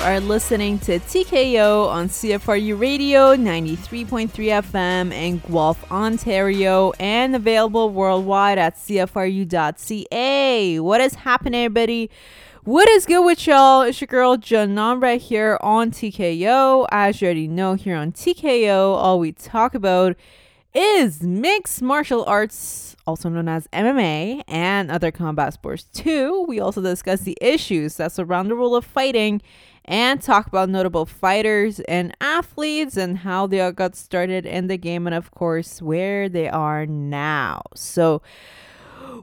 Are listening to TKO on CFRU Radio 93.3 FM in Guelph, Ontario, and available worldwide at CFRU.ca. What is happening, everybody? What is good with y'all? It's your girl Janan right here on TKO. As you already know, here on TKO, all we talk about is mixed martial arts, also known as MMA, and other combat sports too. We also discuss the issues that surround the role of fighting and talk about notable fighters and athletes and how they all got started in the game and of course where they are now. So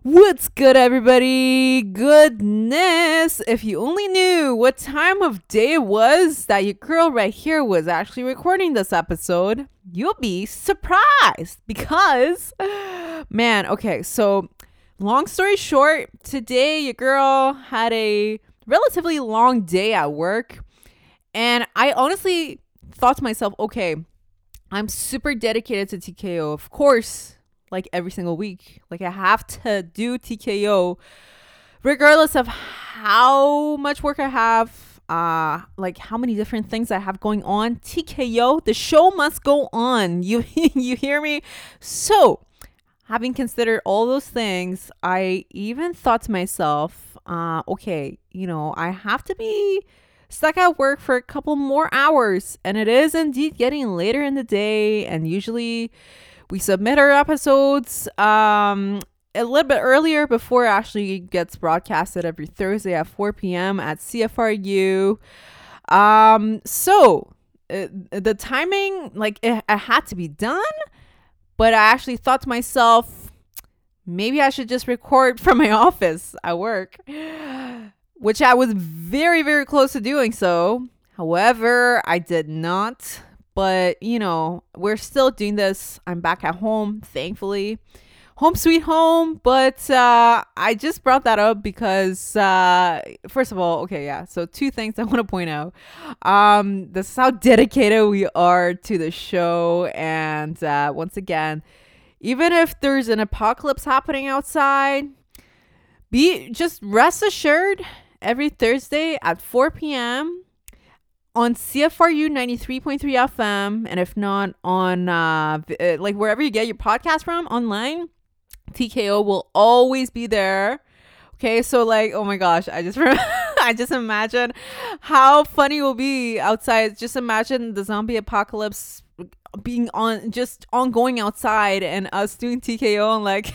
What's good, everybody? Goodness! If you only knew what time of day it was that your girl right here was actually recording this episode, you'll be surprised because, man, okay, so long story short, today your girl had a relatively long day at work, and I honestly thought to myself, okay, I'm super dedicated to TKO. Of course, like every single week. Like I have to do TKO regardless of how much work I have, uh like how many different things I have going on. TKO, the show must go on. You you hear me? So, having considered all those things, I even thought to myself, uh okay, you know, I have to be stuck at work for a couple more hours and it is indeed getting later in the day and usually we submit our episodes um, a little bit earlier before it actually gets broadcasted every Thursday at 4 p.m. at CFRU. Um, so uh, the timing, like it, it had to be done, but I actually thought to myself, maybe I should just record from my office at work, which I was very, very close to doing so. However, I did not but, you know, we're still doing this. I'm back at home, thankfully. Home sweet home. But uh, I just brought that up because, uh, first of all, okay, yeah. So, two things I want to point out. Um, this is how dedicated we are to the show. And uh, once again, even if there's an apocalypse happening outside, be just rest assured every Thursday at 4 p.m on CFRU 93.3 FM, and if not on uh, uh, like wherever you get your podcast from online, TKO will always be there. Okay, so like, oh my gosh, I just I just imagine how funny it will be outside. Just imagine the zombie apocalypse being on just ongoing outside and us doing TKO and like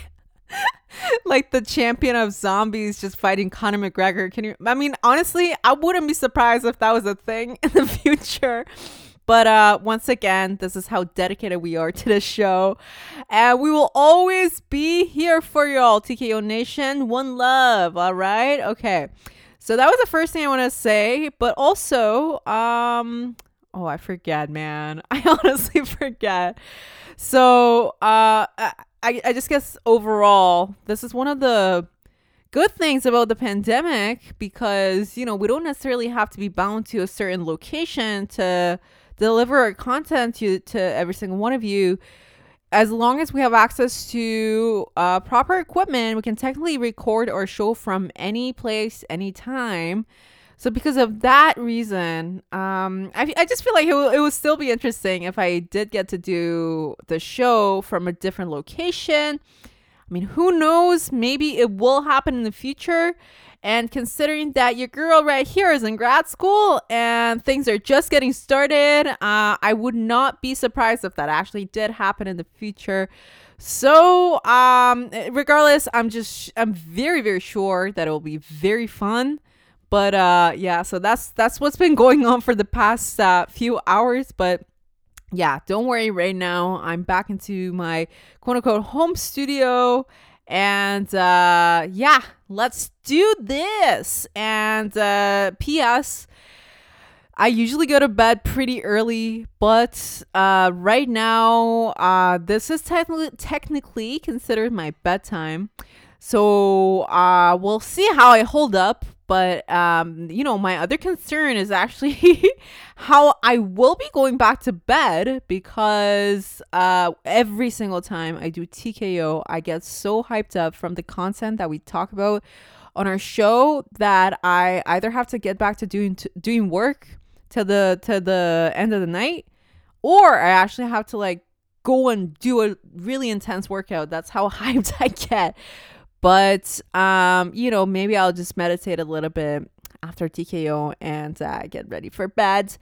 like the champion of zombies just fighting Conor McGregor. Can you? I mean, honestly, I wouldn't be surprised if that was a thing in the future. But uh, once again, this is how dedicated we are to the show. And we will always be here for y'all, TKO Nation. One love, all right? Okay. So that was the first thing I want to say. But also, um, oh, I forget, man. I honestly forget. So uh, I, I just guess overall, this is one of the good things about the pandemic because, you know, we don't necessarily have to be bound to a certain location to deliver our content to, to every single one of you. As long as we have access to uh, proper equipment, we can technically record or show from any place, anytime. So because of that reason, um, I, I just feel like it, w- it would still be interesting if I did get to do the show from a different location. I mean, who knows? Maybe it will happen in the future. And considering that your girl right here is in grad school and things are just getting started, uh, I would not be surprised if that actually did happen in the future. So, um, regardless, I'm just I'm very very sure that it will be very fun. But uh yeah, so that's that's what's been going on for the past uh, few hours, but yeah, don't worry right now. I'm back into my quote unquote home studio and uh yeah, let's do this. And uh PS I usually go to bed pretty early, but uh, right now, uh, this is technically technically considered my bedtime. So uh, we'll see how I hold up. But um, you know, my other concern is actually how I will be going back to bed because uh, every single time I do TKO, I get so hyped up from the content that we talk about on our show that I either have to get back to doing doing work to the to the end of the night or I actually have to like go and do a really intense workout. That's how hyped I get. But um, you know, maybe I'll just meditate a little bit after TKO and uh, get ready for bed.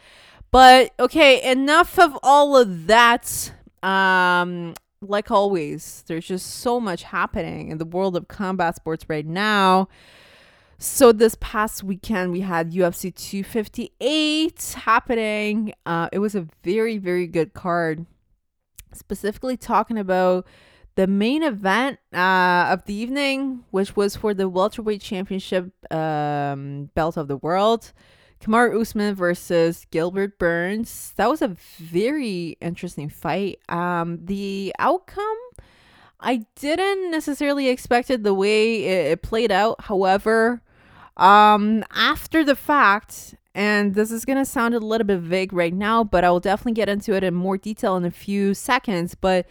But okay, enough of all of that. Um, like always, there's just so much happening in the world of combat sports right now. So this past weekend we had UFC 258 happening. Uh, it was a very very good card. Specifically talking about the main event uh, of the evening, which was for the welterweight championship um, belt of the world. Kamaru Usman versus Gilbert Burns. That was a very interesting fight. Um, the outcome, I didn't necessarily expect it the way it, it played out. However, um, after the fact, and this is gonna sound a little bit vague right now, but I will definitely get into it in more detail in a few seconds. But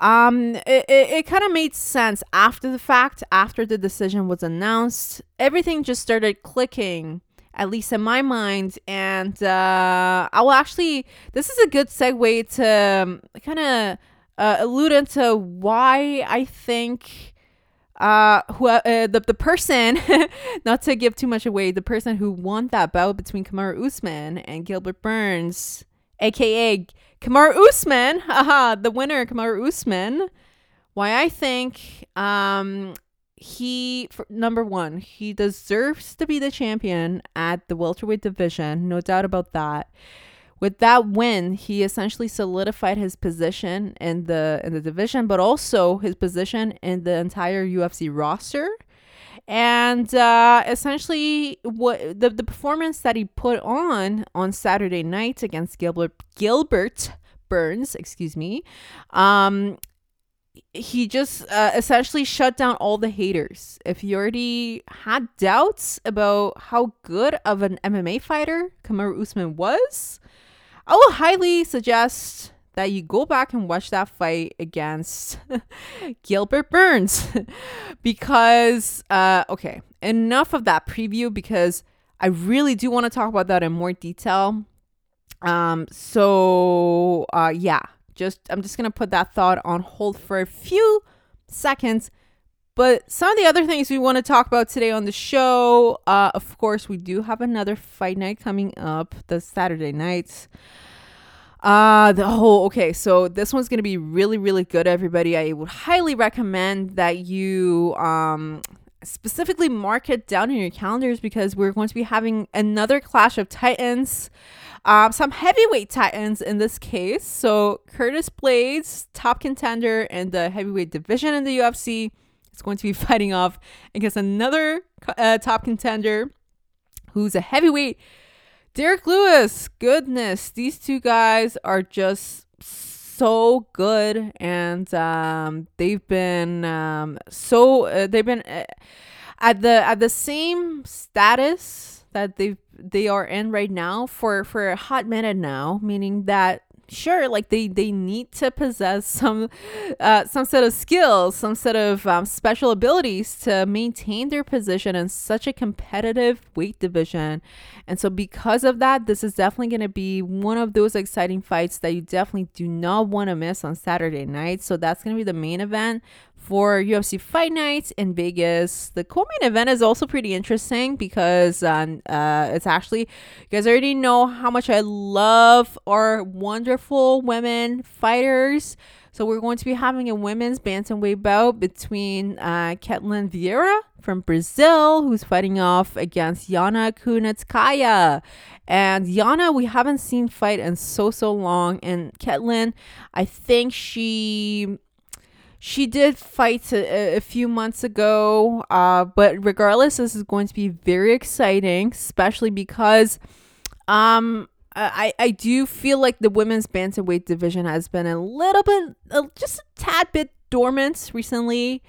um, it, it, it kind of made sense after the fact, after the decision was announced. Everything just started clicking at least in my mind. And uh, I will actually, this is a good segue to um, kind of uh, allude into why I think uh who uh, the the person not to give too much away the person who won that bout between Kamaru Usman and Gilbert Burns aka Kamaru Usman haha the winner Kamaru Usman. Why I think um he for, number one he deserves to be the champion at the welterweight division no doubt about that. With that win he essentially solidified his position in the in the division but also his position in the entire UFC roster and uh, essentially what the, the performance that he put on on Saturday night against Gilbert Gilbert Burns excuse me um he just uh, essentially shut down all the haters. If you already had doubts about how good of an MMA fighter Kamaru Usman was, I will highly suggest that you go back and watch that fight against Gilbert Burns because uh okay, enough of that preview because I really do want to talk about that in more detail. Um so uh yeah, just I'm just gonna put that thought on hold for a few seconds. But some of the other things we want to talk about today on the show, uh, of course, we do have another fight night coming up the Saturday nights. Uh the whole okay, so this one's gonna be really, really good, everybody. I would highly recommend that you um specifically mark it down in your calendars because we're going to be having another clash of titans um, some heavyweight titans in this case. So Curtis Blaydes, top contender in the heavyweight division in the UFC, is going to be fighting off against another uh, top contender who's a heavyweight. Derek Lewis. Goodness, these two guys are just so good, and um, they've been um, so uh, they've been uh, at the at the same status that they've they are in right now for for a hot minute now meaning that sure like they they need to possess some uh some set of skills some set of um, special abilities to maintain their position in such a competitive weight division. And so because of that this is definitely going to be one of those exciting fights that you definitely do not want to miss on saturday night. So that's going to be the main event for UFC Fight Night in Vegas. The co-main event is also pretty interesting because um, uh, it's actually you guys already know how much I love our wonderful women fighters. So we're going to be having a women's bantamweight bout between uh, Ketlen Vieira from Brazil, who's fighting off against Yana Kunitskaya. And Yana, we haven't seen fight in so so long, and Ketlen, I think she she did fight a, a few months ago, uh, but regardless, this is going to be very exciting, especially because um, I, I do feel like the women's bantamweight division has been a little bit, uh, just a tad bit dormant recently.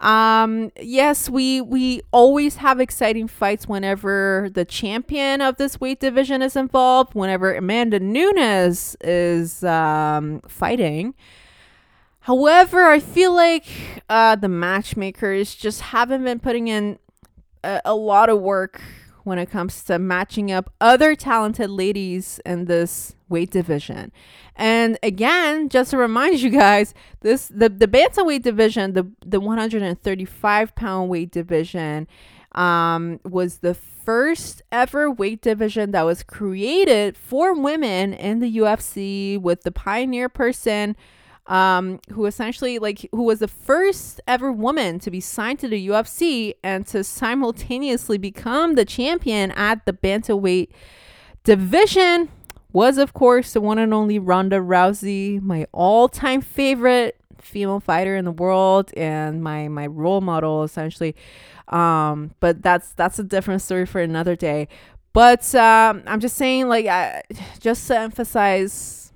Um, yes, we we always have exciting fights whenever the champion of this weight division is involved. Whenever Amanda Nunes is um, fighting. However, I feel like uh, the matchmakers just haven't been putting in a, a lot of work when it comes to matching up other talented ladies in this weight division. And again, just to remind you guys, this the the bantamweight division, the the 135 pound weight division, um, was the first ever weight division that was created for women in the UFC with the pioneer person um, who essentially like who was the first ever woman to be signed to the UFC and to simultaneously become the champion at the bantamweight division was of course the one and only Ronda Rousey, my all-time favorite female fighter in the world and my my role model essentially. Um, but that's that's a different story for another day. But um, I'm just saying, like, I, just to emphasize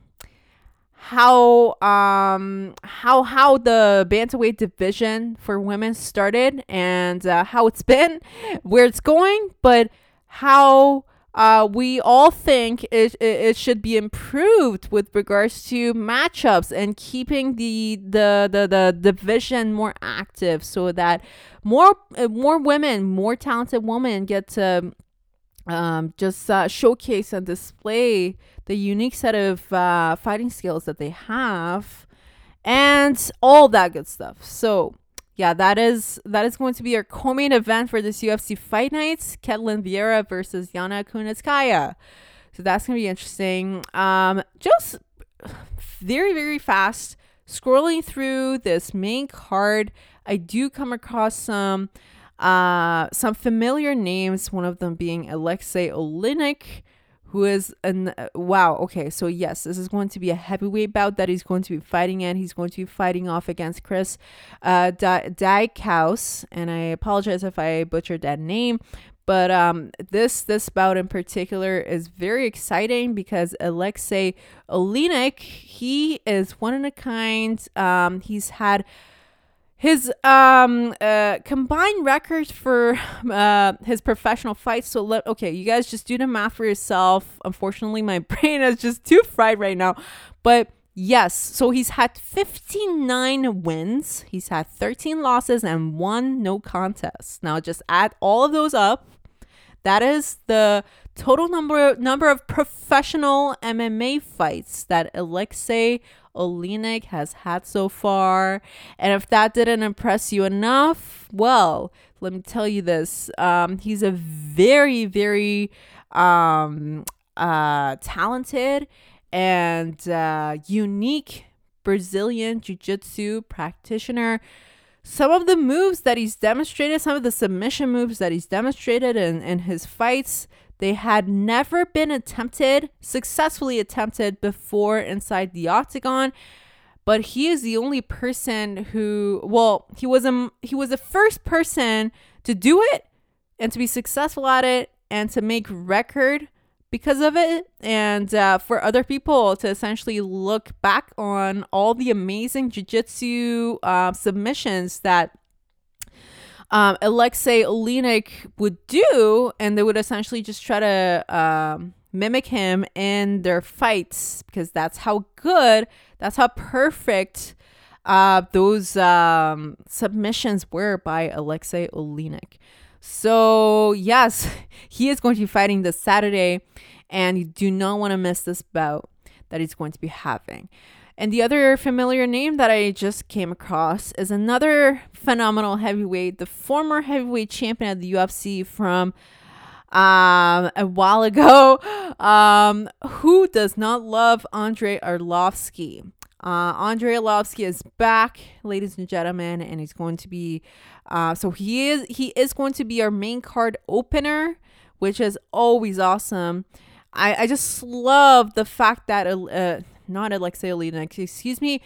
how um how how the bantamweight division for women started and uh, how it's been, where it's going, but how uh, we all think it, it, it should be improved with regards to matchups and keeping the, the the the division more active so that more uh, more women, more talented women get to um, just uh, showcase and display the unique set of uh, fighting skills that they have and all that good stuff. So yeah, that is that is going to be our co-main event for this UFC fight night. Ketlen Vieira versus Yana Kunitskaya. So that's gonna be interesting. Um, just very very fast scrolling through this main card. I do come across some uh, some familiar names. One of them being Alexei Oleinik, who is an uh, wow okay so yes this is going to be a heavyweight bout that he's going to be fighting in he's going to be fighting off against chris uh Daukaus and i apologize if i butchered that name but um this this bout in particular is very exciting because alexei Oleinik, he is one in a kind um he's had his um uh combined record for uh his professional fights so let okay you guys just do the math for yourself. Unfortunately my brain is just too fried right now. But yes so he's had 59 wins. He's had 13 losses and one no contest. Now just add all of those up. That is the total number number of professional MMA fights that Alexei Oleinik has had so far. And if that didn't impress you enough, well, let me tell you this. Um, he's a very, very um, uh, talented and uh, unique Brazilian Jiu Jitsu practitioner. Some of the moves that he's demonstrated, some of the submission moves that he's demonstrated in, in his fights, they had never been attempted, successfully attempted before inside the octagon. But he is the only person who, well, he was a, he was the first person to do it and to be successful at it and to make record because of it and uh, for other people to essentially look back on all the amazing jiu-jitsu uh, submissions that um, Alexei Oleinik would do, and they would essentially just try to um, mimic him in their fights because that's how good, that's how perfect uh, those um, submissions were by Alexei Oleinik. So, yes, he is going to be fighting this Saturday, and you do not want to miss this bout that he's going to be having. And the other familiar name that I just came across is another phenomenal heavyweight, the former heavyweight champion of the UFC from um, a while ago. Um, who does not love Andrei Arlovsky? Uh, Andrei Arlovsky is back, ladies and gentlemen, and he's going to be. Uh, so he is he is going to be our main card opener, which is always awesome. I I just love the fact that uh, not Alexei Oleinik, excuse me,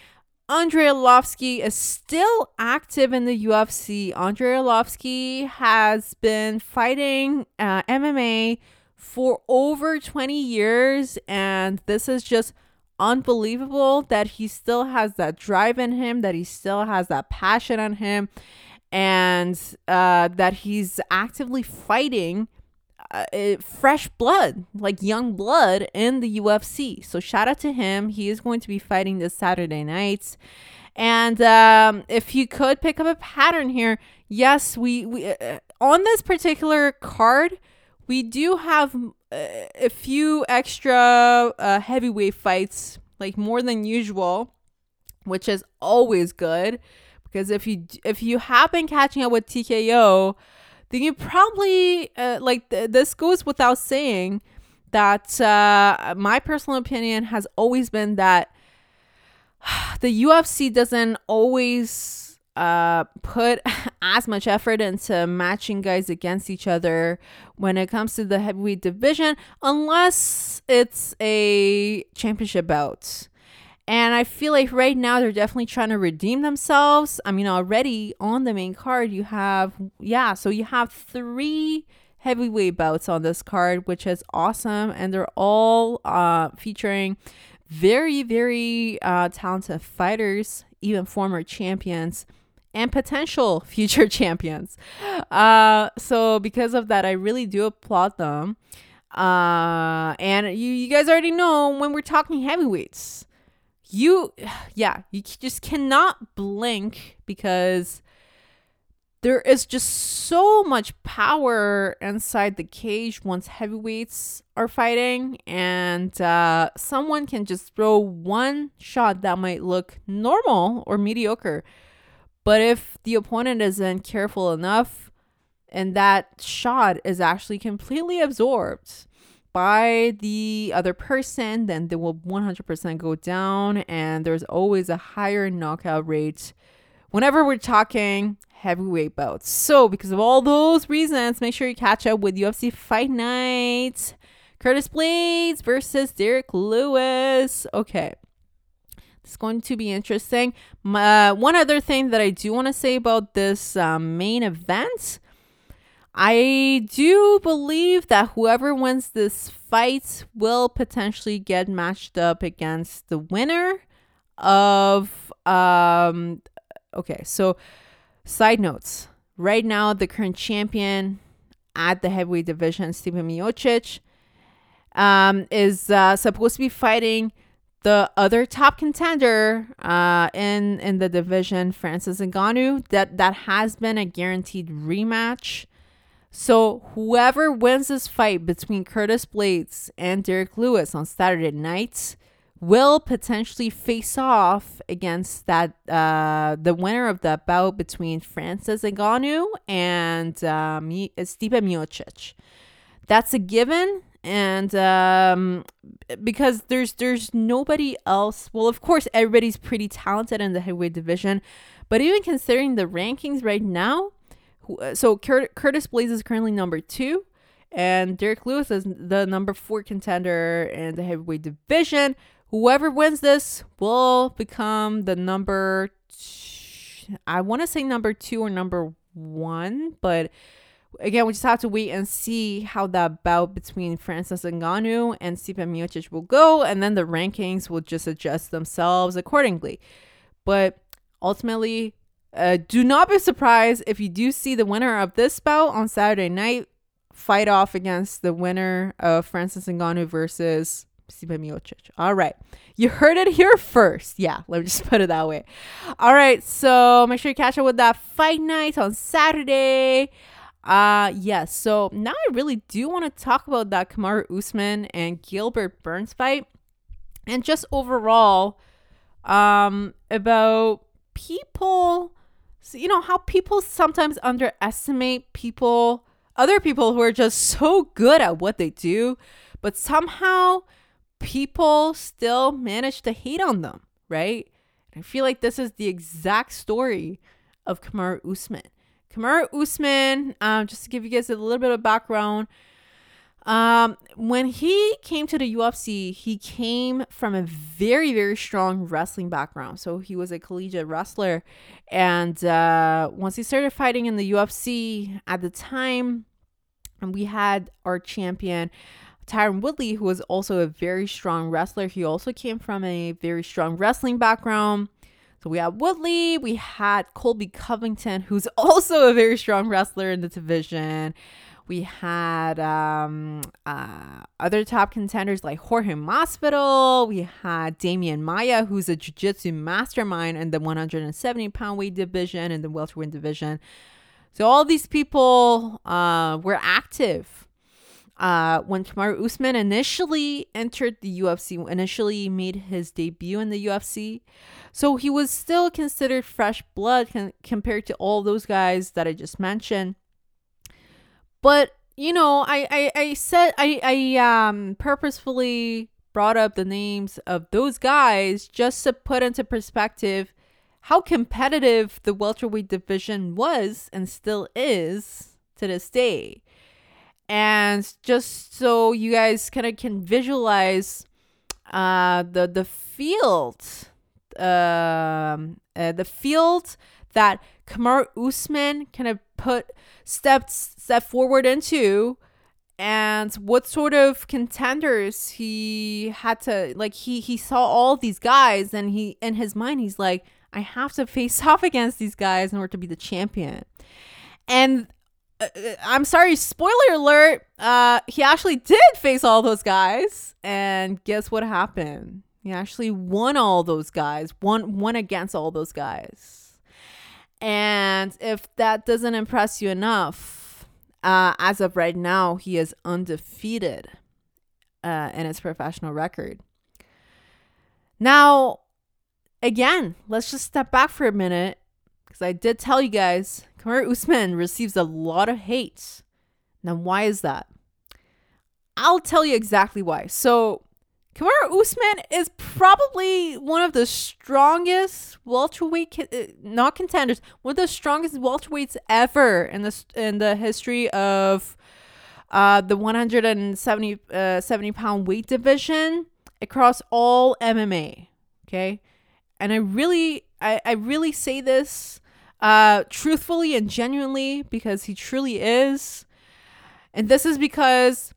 Andrei Arlovsky is still active in the UFC. Andrei Arlovsky has been fighting uh, MMA for over 20 years, and this is just unbelievable that he still has that drive in him, that he still has that passion on him, and uh, that he's actively fighting uh, fresh blood, like young blood in the UFC. So shout out to him. He is going to be fighting this Saturday night. And um, if you could pick up a pattern here, yes, we, we uh, on this particular card, we do have uh, a few extra uh, heavyweight fights, like more than usual, which is always good because if you if you have been catching up with TKO, then you probably uh, like th- this goes without saying that uh, my personal opinion has always been that the UFC doesn't always uh, put as much effort into matching guys against each other when it comes to the heavyweight division, unless it's a championship bout. And I feel like right now they're definitely trying to redeem themselves. I mean, already on the main card, you have, yeah, so you have three heavyweight bouts on this card, which is awesome. And they're all uh, featuring very, very uh, talented fighters, even former champions and potential future champions. Uh, so because of that, I really do applaud them. Uh, and you, you guys already know when we're talking heavyweights, you, yeah, you just cannot blink because there is just so much power inside the cage once heavyweights are fighting and uh, someone can just throw one shot that might look normal or mediocre. But if the opponent isn't careful enough and that shot is actually completely absorbed by the other person then they will 100% go down and there's always a higher knockout rate whenever we're talking heavyweight bouts. So, because of all those reasons, make sure you catch up with UFC Fight Night. Curtis Blaydes versus Derek Lewis. Okay. It's going to be interesting. Uh, one other thing that I do want to say about this um, main event I do believe that whoever wins this fight will potentially get matched up against the winner of um okay so Side notes. Right now, the current champion at the heavyweight division, Stipe Miocic, um, is uh, supposed to be fighting the other top contender uh, in in the division, Francis Ngannou. That that has been a guaranteed rematch. So whoever wins this fight between Curtis Blaydes and Derek Lewis on Saturday night will potentially face off against that uh, the winner of that bout between Francis Ngannou and um, Stipe Miocic. That's a given, and um, because there's there's nobody else. Well, of course, everybody's pretty talented in the heavyweight division, but even considering the rankings right now, uh, so Cur- Curtis Blaydes is currently number two. And Derek Lewis is the number four contender in the heavyweight division Whoever wins this will become the number, I want to say number two or number one, but again, we just have to wait and see how that bout between Francis Ngannou and Stipe Miocic will go, and then the rankings will just adjust themselves accordingly. But ultimately, uh, do not be surprised if you do see the winner of this bout on Saturday night fight off against the winner of Francis Ngannou versus Stipe Miocic. All right. You heard it here first. Yeah, let me just put it that way. All right. So make sure you catch up with that fight night on Saturday. Uh yes. Yeah, so now I really do want to talk about that Kamaru Usman and Gilbert Burns fight. And just overall, um, about people so, you know how people sometimes underestimate people other people who are just so good at what they do but somehow people still manage to hate on them, right? I feel like this is the exact story of Kamaru Usman. Kamaru Usman, um, just to give you guys a little bit of background, um, when he came to the UFC, he came from a very, very strong wrestling background. So he was a collegiate wrestler. And uh, once he started fighting in the UFC at the time, and we had our champion, Tyron Woodley, who was also a very strong wrestler, he also came from a very strong wrestling background. So we had Woodley, we had Colby Covington, who's also a very strong wrestler in the division. We had um, uh, other top contenders like Jorge Masvidal. We had Demian Maia, who's a jiu-jitsu mastermind in the 170 pound weight division and the welterweight division. So all these people uh, were active uh, when Kamaru Usman initially entered the UFC, initially made his debut in the UFC. So he was still considered fresh blood con- compared to all those guys that I just mentioned. But you know, I I, I said I I um purposefully brought up the names of those guys just to put into perspective how competitive the welterweight division was and still is to this day. And just so you guys kind of can visualize uh, the the field, um, uh, the field that Kamaru Usman kind of put steps step forward into and what sort of contenders he had to like he he saw all these guys and he in his mind he's like I have to face off against these guys in order to be the champion. And uh, uh, I'm sorry, spoiler alert, uh he actually did face all those guys and guess what happened? He actually won all those guys, won won against all those guys. And if that doesn't impress you enough, uh, as of right now, he is undefeated uh, in his professional record. Now, again, let's just step back for a minute because I did tell you guys Kamaru Usman receives a lot of hate. Now, why is that? I'll tell you exactly why. So, Kamaru Usman is probably one of the strongest welterweight, uh, not contenders, one of the strongest welterweights ever in the in the history of uh, the 170 uh, 70 pound weight division across all MMA. Okay, and I really, I, I really say this uh, truthfully and genuinely because he truly is, and this is because,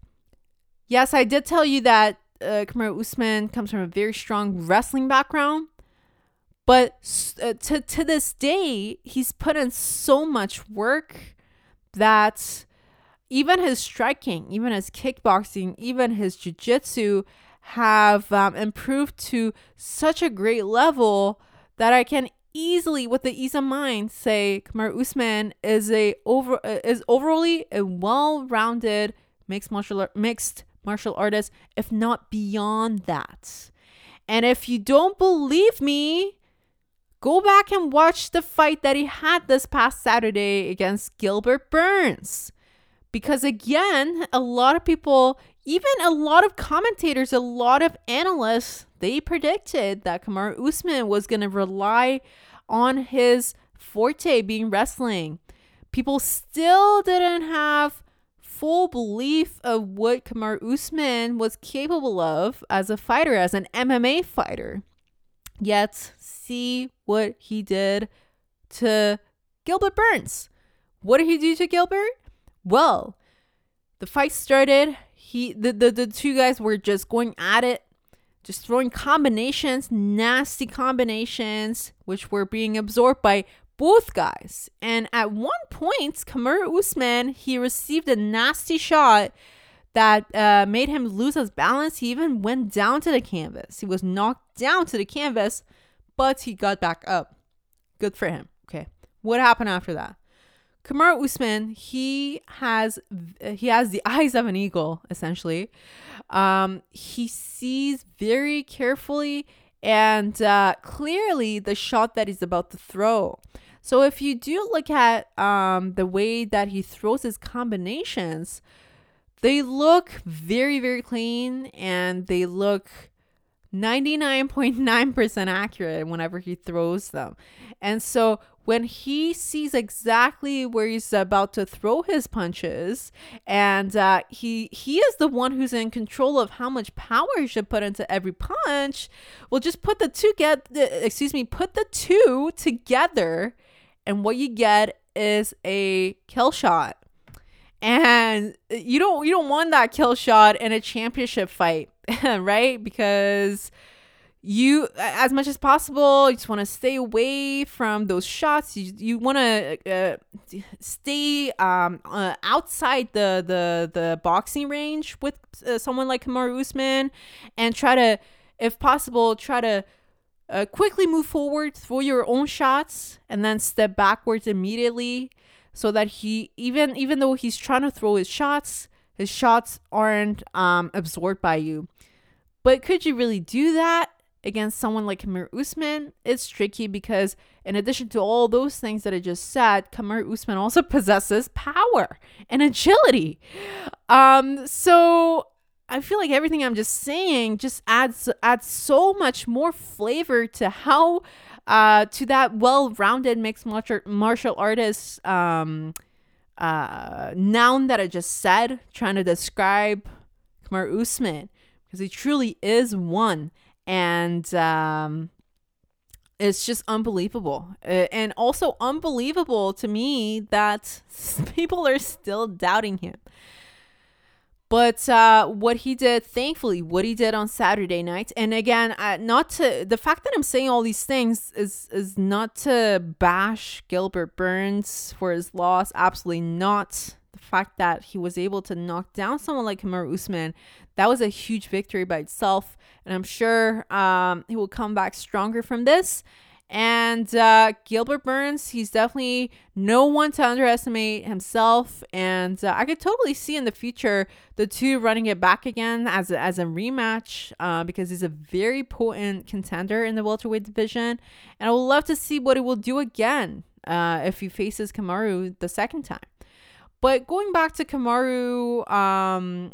yes, I did tell you that uh, Kamaru Usman comes from a very strong wrestling background, but uh, to to this day, he's put in so much work that even his striking, even his kickboxing, even his jiu-jitsu have um, improved to such a great level that I can easily, with the ease of mind, say Kamaru Usman is a over uh, is overly a well-rounded mixed martial mixed martial artist, if not beyond that. And if you don't believe me, go back and watch the fight that he had this past Saturday against Gilbert Burns. Because again, a lot of people, even a lot of commentators, a lot of analysts, they predicted that Kamaru Usman was going to rely on his forte being wrestling. People still didn't have full belief of what Kamaru Usman was capable of as a fighter, as an MMA fighter. Yet, see what he did to Gilbert Burns. What did he do to Gilbert? Well, the fight started. He the, the, the two guys were just going at it, just throwing combinations, nasty combinations, which were being absorbed by both guys. And at one point, Kamaru Usman, he received a nasty shot that uh, made him lose his balance. He even went down to the canvas. He was knocked down to the canvas, but he got back up. Good for him. Okay. What happened after that? Kamaru Usman, he has he has the eyes of an eagle, essentially. Um, he sees very carefully and uh, clearly the shot that he's about to throw. So if you do look at um, the way that he throws his combinations, they look very, very clean and they look 99.9% accurate whenever he throws them. And so when he sees exactly where he's about to throw his punches and uh, he he is the one who's in control of how much power he should put into every punch well just put the two get excuse me put the two together and what you get is a kill shot. And you don't you don't want that kill shot in a championship fight, right? Because you as much as possible you just want to stay away from those shots you, you want to uh, stay um, uh, outside the, the the boxing range with uh, someone like Kamaru Usman and try to if possible try to uh, quickly move forward, throw your own shots, and then step backwards immediately. so that he even even though he's trying to throw his shots, his shots aren't um, absorbed by you. But could you really do that against someone like Kamaru Usman? It's tricky because in addition to all those things that I just said, Kamaru Usman also possesses power and agility. Um, so I feel like everything I'm just saying just adds adds so much more flavor to how uh to that well-rounded mixed martial martial artist um uh noun that I just said trying to describe Kamaru Usman because he truly is one. And um it's just unbelievable. And also unbelievable to me that people are still doubting him but uh, what he did, thankfully, what he did on Saturday night, and again, uh, not to the fact that I'm saying all these things is is not to bash Gilbert Burns for his loss. Absolutely not. The fact that he was able to knock down someone like Kamaru Usman, that was a huge victory by itself, and I'm sure um, he will come back stronger from this. And uh, Gilbert Burns, he's definitely no one to underestimate himself. And uh, I could totally see in the future the two running it back again as a, as a rematch uh, because he's a very potent contender in the welterweight division. And I would love to see what he will do again uh, if he faces Kamaru the second time. But going back to Kamaru, um,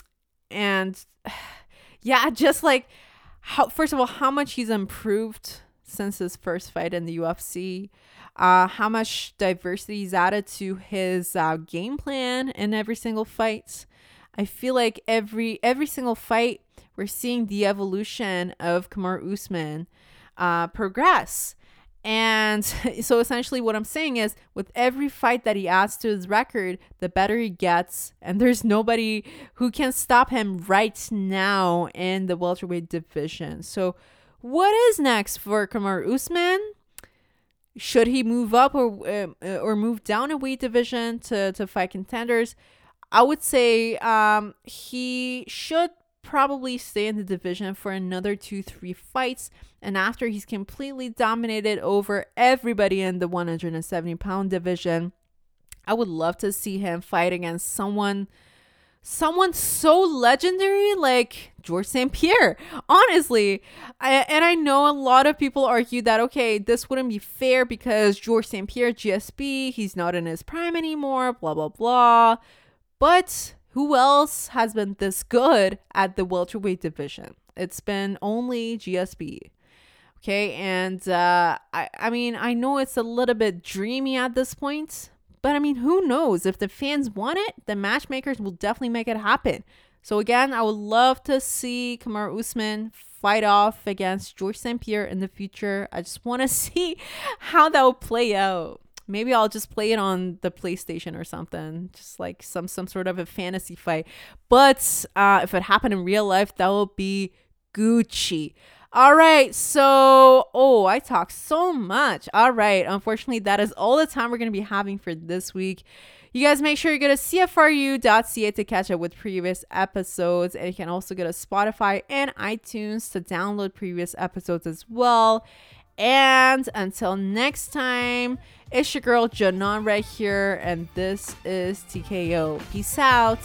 and yeah, just like how, first of all, how much he's improved since his first fight in the UFC. Uh, how much diversity he's added to his uh, game plan in every single fight. I feel like every every single fight we're seeing the evolution of Kamaru Usman uh, progress. And so essentially, what I'm saying is, with every fight that he adds to his record, the better he gets. And there's nobody who can stop him right now in the welterweight division. So what is next for Kamaru Usman? Should he move up or uh, or move down a weight division to to fight contenders? I would say um, he should probably stay in the division for another two, three fights. And after he's completely dominated over everybody in the 170 pound division, I would love to see him fight against someone someone so legendary like George St. Pierre. Honestly, I, and I know a lot of people argue that, okay, this wouldn't be fair because George St. Pierre, GSP, he's not in his prime anymore, blah, blah, blah. But who else has been this good at the welterweight division? It's been only GSP. Okay, and uh, I, I mean, I know it's a little bit dreamy at this point, but I mean, who knows? If the fans want it, the matchmakers will definitely make it happen. So again, I would love to see Kamaru Usman fight off against George St. Pierre in the future. I just want to see how that will play out. Maybe I'll just play it on the PlayStation or something, just like some some sort of a fantasy fight. But uh, if it happened in real life, that will be Gucci. All right, so oh, I talk so much. All right, unfortunately, that is all the time we're gonna be having for this week. You guys make sure you go to cfru.ca to catch up with previous episodes, and you can also go to Spotify and iTunes to download previous episodes as well. And until next time, it's your girl Janon right here, and this is TKO. Peace out.